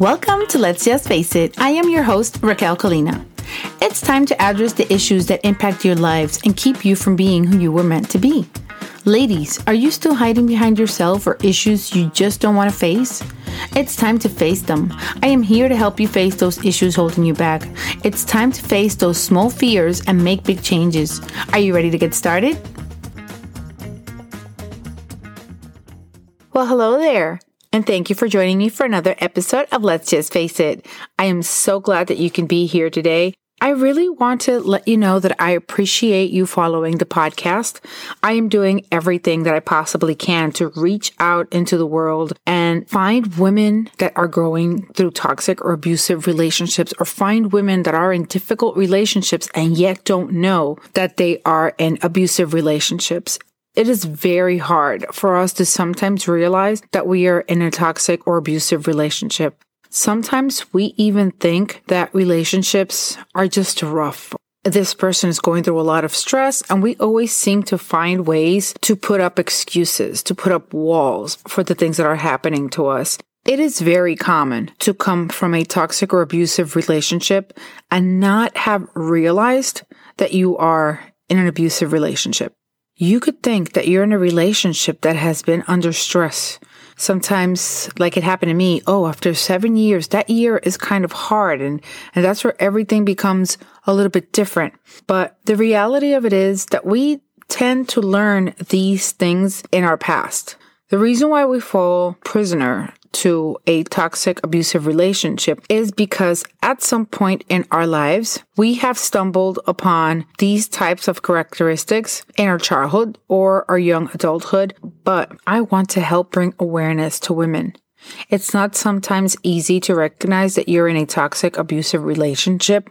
Welcome to Let's Just Face It. I am your host, Raquel Colina. It's time to address the issues that impact your lives and keep you from being who you were meant to be. Ladies, are you still hiding behind yourself or issues you just don't want to face? It's time to face them. I am here to help you face those issues holding you back. It's time to face those small fears and make big changes. Are you ready to get started? Well, hello there. And thank you for joining me for another episode of Let's Just Face It. I am so glad that you can be here today. I really want to let you know that I appreciate you following the podcast. I am doing everything that I possibly can to reach out into the world and find women that are going through toxic or abusive relationships or find women that are in difficult relationships and yet don't know that they are in abusive relationships. It is very hard for us to sometimes realize that we are in a toxic or abusive relationship. Sometimes we even think that relationships are just rough. This person is going through a lot of stress, and we always seem to find ways to put up excuses, to put up walls for the things that are happening to us. It is very common to come from a toxic or abusive relationship and not have realized that you are in an abusive relationship. You could think that you're in a relationship that has been under stress. Sometimes, like it happened to me, oh, after seven years, that year is kind of hard. And, and that's where everything becomes a little bit different. But the reality of it is that we tend to learn these things in our past. The reason why we fall prisoner to a toxic abusive relationship is because at some point in our lives, we have stumbled upon these types of characteristics in our childhood or our young adulthood. But I want to help bring awareness to women. It's not sometimes easy to recognize that you're in a toxic abusive relationship.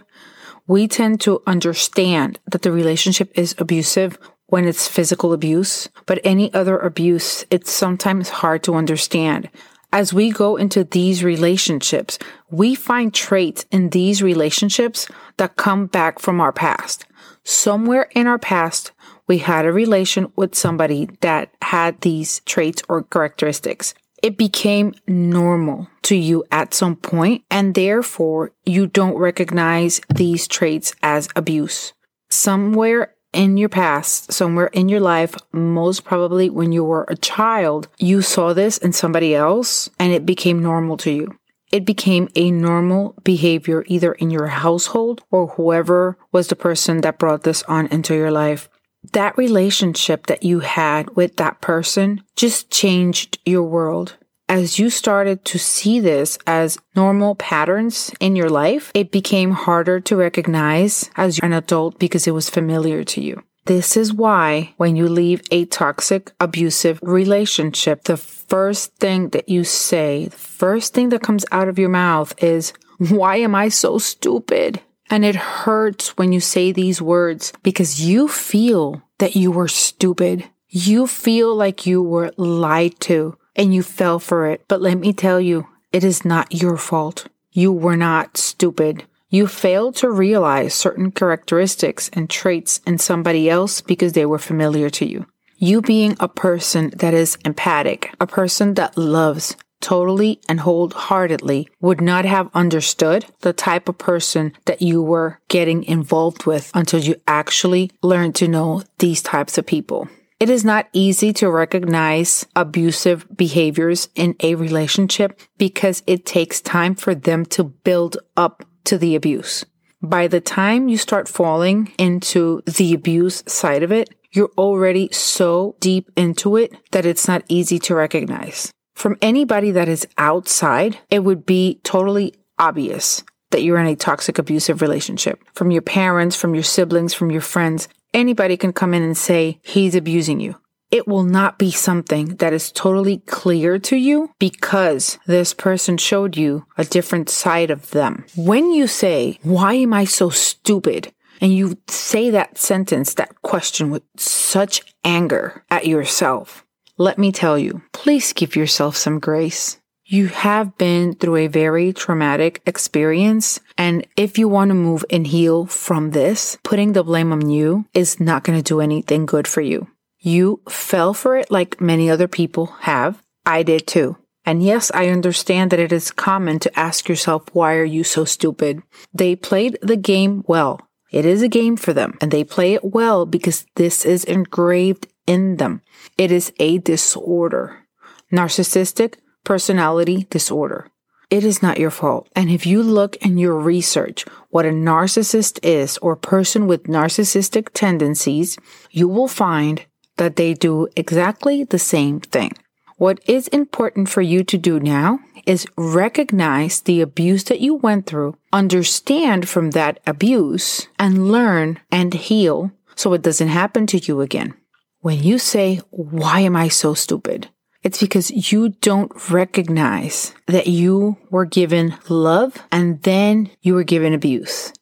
We tend to understand that the relationship is abusive when it's physical abuse, but any other abuse, it's sometimes hard to understand. As we go into these relationships, we find traits in these relationships that come back from our past. Somewhere in our past, we had a relation with somebody that had these traits or characteristics. It became normal to you at some point, and therefore you don't recognize these traits as abuse. Somewhere in your past, somewhere in your life, most probably when you were a child, you saw this in somebody else and it became normal to you. It became a normal behavior either in your household or whoever was the person that brought this on into your life. That relationship that you had with that person just changed your world as you started to see this as normal patterns in your life, it became harder to recognize as an adult because it was familiar to you. This is why when you leave a toxic, abusive relationship, the first thing that you say, the first thing that comes out of your mouth is, why am I so stupid? And it hurts when you say these words because you feel that you were stupid. You feel like you were lied to and you fell for it. But let me tell you, it is not your fault. You were not stupid. You failed to realize certain characteristics and traits in somebody else because they were familiar to you. You being a person that is empathic, a person that loves totally and wholeheartedly would not have understood the type of person that you were getting involved with until you actually learned to know these types of people. It is not easy to recognize abusive behaviors in a relationship because it takes time for them to build up to the abuse. By the time you start falling into the abuse side of it, you're already so deep into it that it's not easy to recognize. From anybody that is outside, it would be totally obvious that you're in a toxic abusive relationship. From your parents, from your siblings, from your friends, anybody can come in and say he's abusing you. It will not be something that is totally clear to you because this person showed you a different side of them. When you say, why am I so stupid? And you say that sentence, that question with such anger at yourself. Let me tell you, please give yourself some grace. You have been through a very traumatic experience. And if you want to move and heal from this, putting the blame on you is not going to do anything good for you. You fell for it like many other people have. I did too. And yes, I understand that it is common to ask yourself, why are you so stupid? They played the game well. It is a game for them and they play it well because this is engraved in them. It is a disorder. Narcissistic personality disorder. It is not your fault. And if you look and you research what a narcissist is or person with narcissistic tendencies, you will find that they do exactly the same thing. What is important for you to do now is recognize the abuse that you went through, understand from that abuse, and learn and heal so it doesn't happen to you again. When you say, Why am I so stupid? It's because you don't recognize that you were given love and then you were given abuse.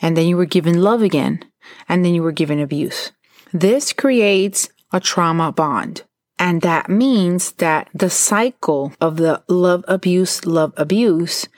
And then you were given love again. And then you were given abuse. This creates a trauma bond. And that means that the cycle of the love abuse, love abuse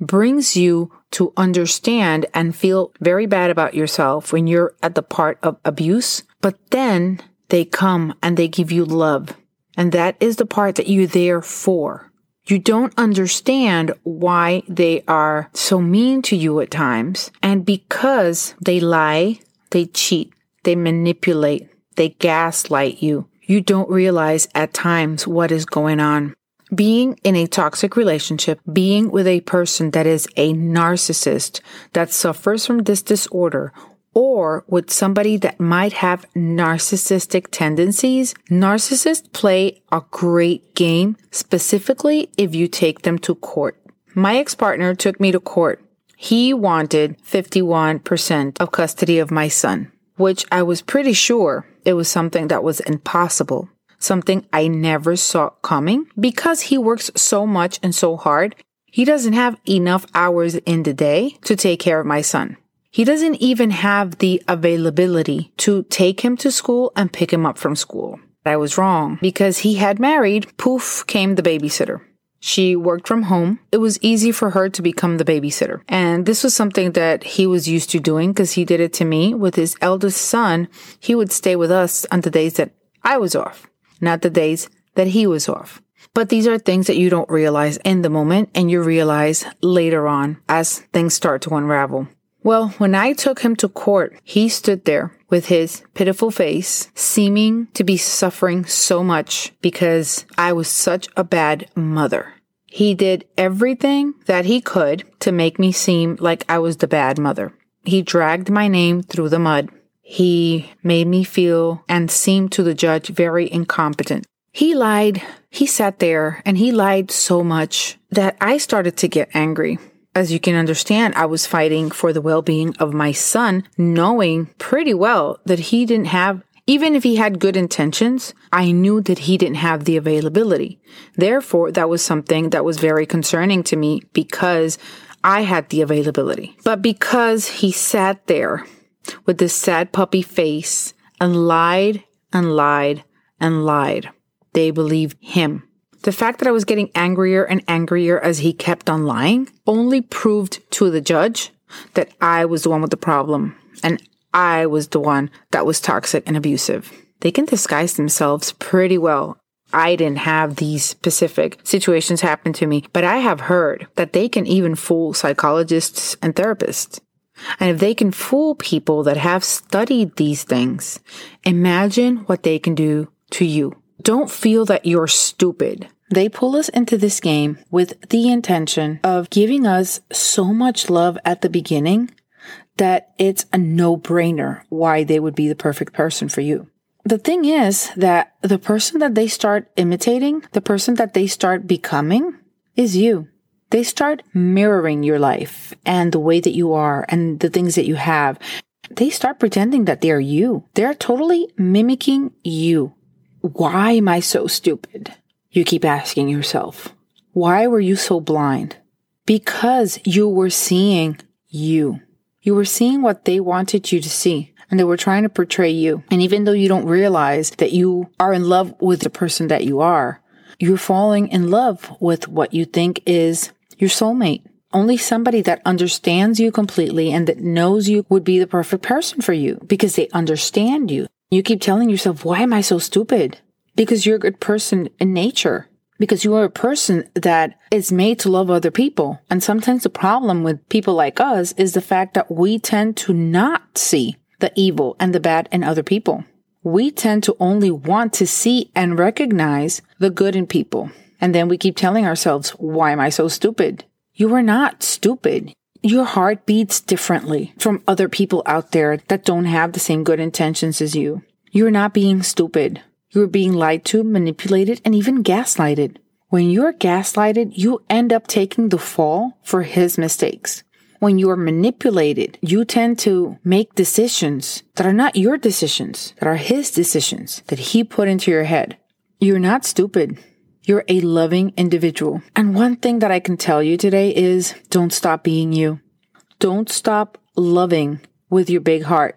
brings you to understand and feel very bad about yourself when you're at the part of abuse. But then they come and they give you love. And that is the part that you're there for. You don't understand why they are so mean to you at times. And because they lie, they cheat, they manipulate, they gaslight you, you don't realize at times what is going on. Being in a toxic relationship, being with a person that is a narcissist that suffers from this disorder, or with somebody that might have narcissistic tendencies, narcissists play a great game, specifically if you take them to court. My ex partner took me to court. He wanted 51% of custody of my son which I was pretty sure it was something that was impossible, something I never saw coming because he works so much and so hard. He doesn't have enough hours in the day to take care of my son. He doesn't even have the availability to take him to school and pick him up from school. I was wrong because he had married, poof came the babysitter. She worked from home. It was easy for her to become the babysitter. And this was something that he was used to doing because he did it to me with his eldest son. He would stay with us on the days that I was off, not the days that he was off. But these are things that you don't realize in the moment and you realize later on as things start to unravel. Well, when I took him to court, he stood there with his pitiful face, seeming to be suffering so much because I was such a bad mother. He did everything that he could to make me seem like I was the bad mother. He dragged my name through the mud. He made me feel and seem to the judge very incompetent. He lied. He sat there and he lied so much that I started to get angry as you can understand, I was fighting for the well being of my son, knowing pretty well that he didn't have, even if he had good intentions, I knew that he didn't have the availability. Therefore, that was something that was very concerning to me because I had the availability. But because he sat there with this sad puppy face and lied and lied and lied, they believed him. The fact that I was getting angrier and angrier as he kept on lying only proved to the judge that I was the one with the problem and I was the one that was toxic and abusive. They can disguise themselves pretty well. I didn't have these specific situations happen to me, but I have heard that they can even fool psychologists and therapists. And if they can fool people that have studied these things, imagine what they can do to you. Don't feel that you're stupid. They pull us into this game with the intention of giving us so much love at the beginning that it's a no brainer why they would be the perfect person for you. The thing is that the person that they start imitating, the person that they start becoming is you. They start mirroring your life and the way that you are and the things that you have. They start pretending that they're you. They're totally mimicking you. Why am I so stupid? You keep asking yourself. Why were you so blind? Because you were seeing you. You were seeing what they wanted you to see and they were trying to portray you. And even though you don't realize that you are in love with the person that you are, you're falling in love with what you think is your soulmate. Only somebody that understands you completely and that knows you would be the perfect person for you because they understand you. You keep telling yourself, why am I so stupid? Because you're a good person in nature. because you are a person that is made to love other people. And sometimes the problem with people like us is the fact that we tend to not see the evil and the bad in other people. We tend to only want to see and recognize the good in people. And then we keep telling ourselves, why am I so stupid? You are not stupid. Your heart beats differently from other people out there that don't have the same good intentions as you. You're not being stupid. You're being lied to, manipulated, and even gaslighted. When you're gaslighted, you end up taking the fall for his mistakes. When you are manipulated, you tend to make decisions that are not your decisions, that are his decisions that he put into your head. You're not stupid. You're a loving individual. And one thing that I can tell you today is don't stop being you. Don't stop loving with your big heart.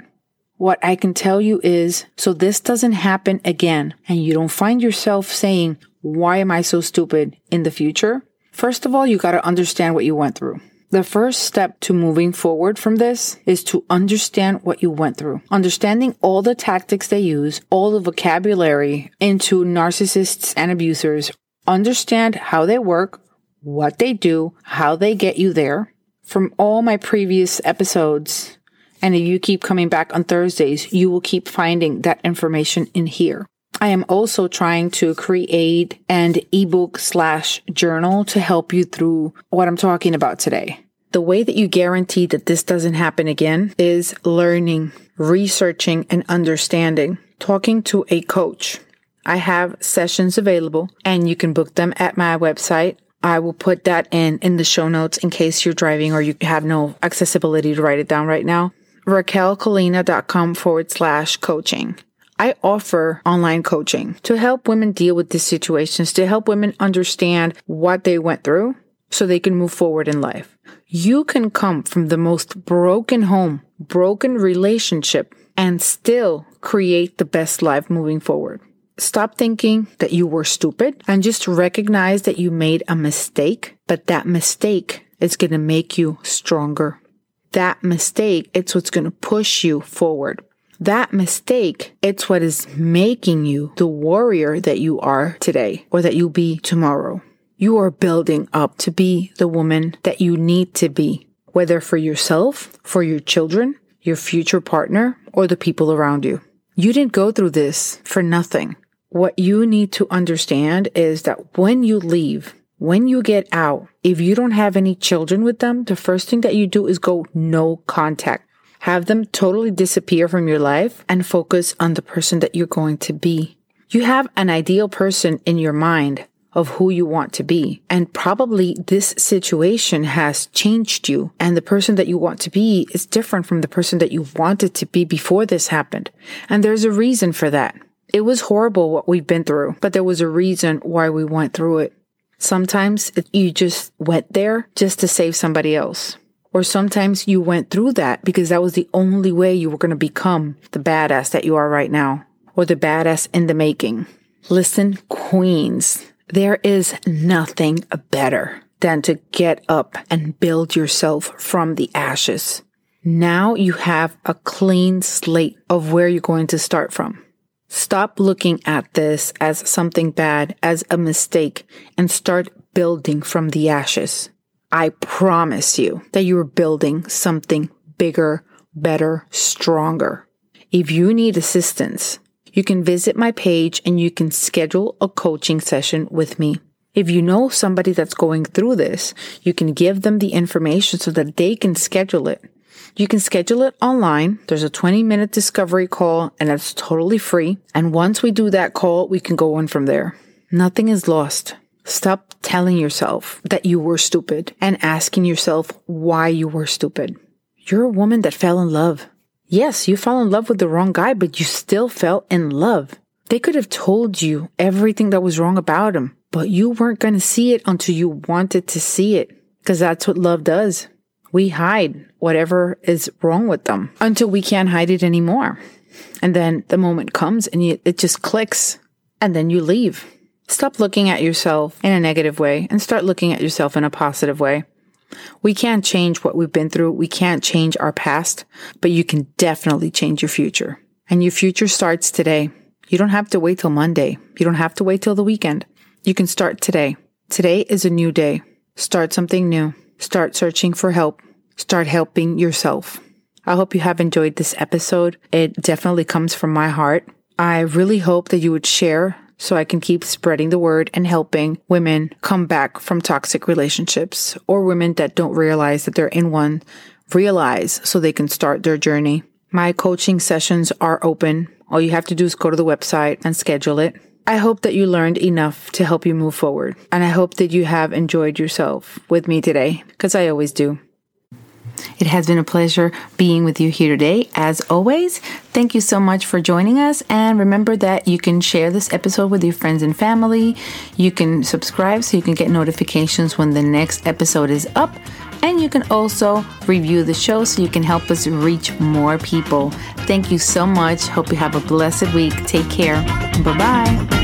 What I can tell you is so this doesn't happen again and you don't find yourself saying, why am I so stupid in the future? First of all, you got to understand what you went through. The first step to moving forward from this is to understand what you went through. Understanding all the tactics they use, all the vocabulary into narcissists and abusers. Understand how they work, what they do, how they get you there. From all my previous episodes, and if you keep coming back on Thursdays, you will keep finding that information in here. I am also trying to create an ebook slash journal to help you through what I'm talking about today. The way that you guarantee that this doesn't happen again is learning, researching, and understanding, talking to a coach. I have sessions available and you can book them at my website. I will put that in in the show notes in case you're driving or you have no accessibility to write it down right now raquelcolina.com forward slash coaching. I offer online coaching to help women deal with these situations, to help women understand what they went through so they can move forward in life. You can come from the most broken home, broken relationship, and still create the best life moving forward. Stop thinking that you were stupid and just recognize that you made a mistake, but that mistake is going to make you stronger that mistake, it's what's going to push you forward. That mistake, it's what is making you the warrior that you are today or that you'll be tomorrow. You are building up to be the woman that you need to be, whether for yourself, for your children, your future partner, or the people around you. You didn't go through this for nothing. What you need to understand is that when you leave, when you get out, if you don't have any children with them, the first thing that you do is go no contact. Have them totally disappear from your life and focus on the person that you're going to be. You have an ideal person in your mind of who you want to be. And probably this situation has changed you. And the person that you want to be is different from the person that you wanted to be before this happened. And there's a reason for that. It was horrible what we've been through, but there was a reason why we went through it. Sometimes you just went there just to save somebody else. Or sometimes you went through that because that was the only way you were going to become the badass that you are right now or the badass in the making. Listen, queens, there is nothing better than to get up and build yourself from the ashes. Now you have a clean slate of where you're going to start from. Stop looking at this as something bad, as a mistake, and start building from the ashes. I promise you that you are building something bigger, better, stronger. If you need assistance, you can visit my page and you can schedule a coaching session with me. If you know somebody that's going through this, you can give them the information so that they can schedule it. You can schedule it online. There's a 20 minute discovery call and it's totally free. And once we do that call, we can go on from there. Nothing is lost. Stop telling yourself that you were stupid and asking yourself why you were stupid. You're a woman that fell in love. Yes, you fell in love with the wrong guy, but you still fell in love. They could have told you everything that was wrong about him, but you weren't going to see it until you wanted to see it because that's what love does we hide whatever is wrong with them until we can't hide it anymore. And then the moment comes and it just clicks and then you leave. Stop looking at yourself in a negative way and start looking at yourself in a positive way. We can't change what we've been through. We can't change our past, but you can definitely change your future. And your future starts today. You don't have to wait till Monday. You don't have to wait till the weekend. You can start today. Today is a new day. Start something new. Start searching for help. Start helping yourself. I hope you have enjoyed this episode. It definitely comes from my heart. I really hope that you would share so I can keep spreading the word and helping women come back from toxic relationships or women that don't realize that they're in one realize so they can start their journey. My coaching sessions are open. All you have to do is go to the website and schedule it. I hope that you learned enough to help you move forward. And I hope that you have enjoyed yourself with me today, because I always do. It has been a pleasure being with you here today. As always, thank you so much for joining us. And remember that you can share this episode with your friends and family. You can subscribe so you can get notifications when the next episode is up. And you can also review the show so you can help us reach more people. Thank you so much. Hope you have a blessed week. Take care. Bye bye.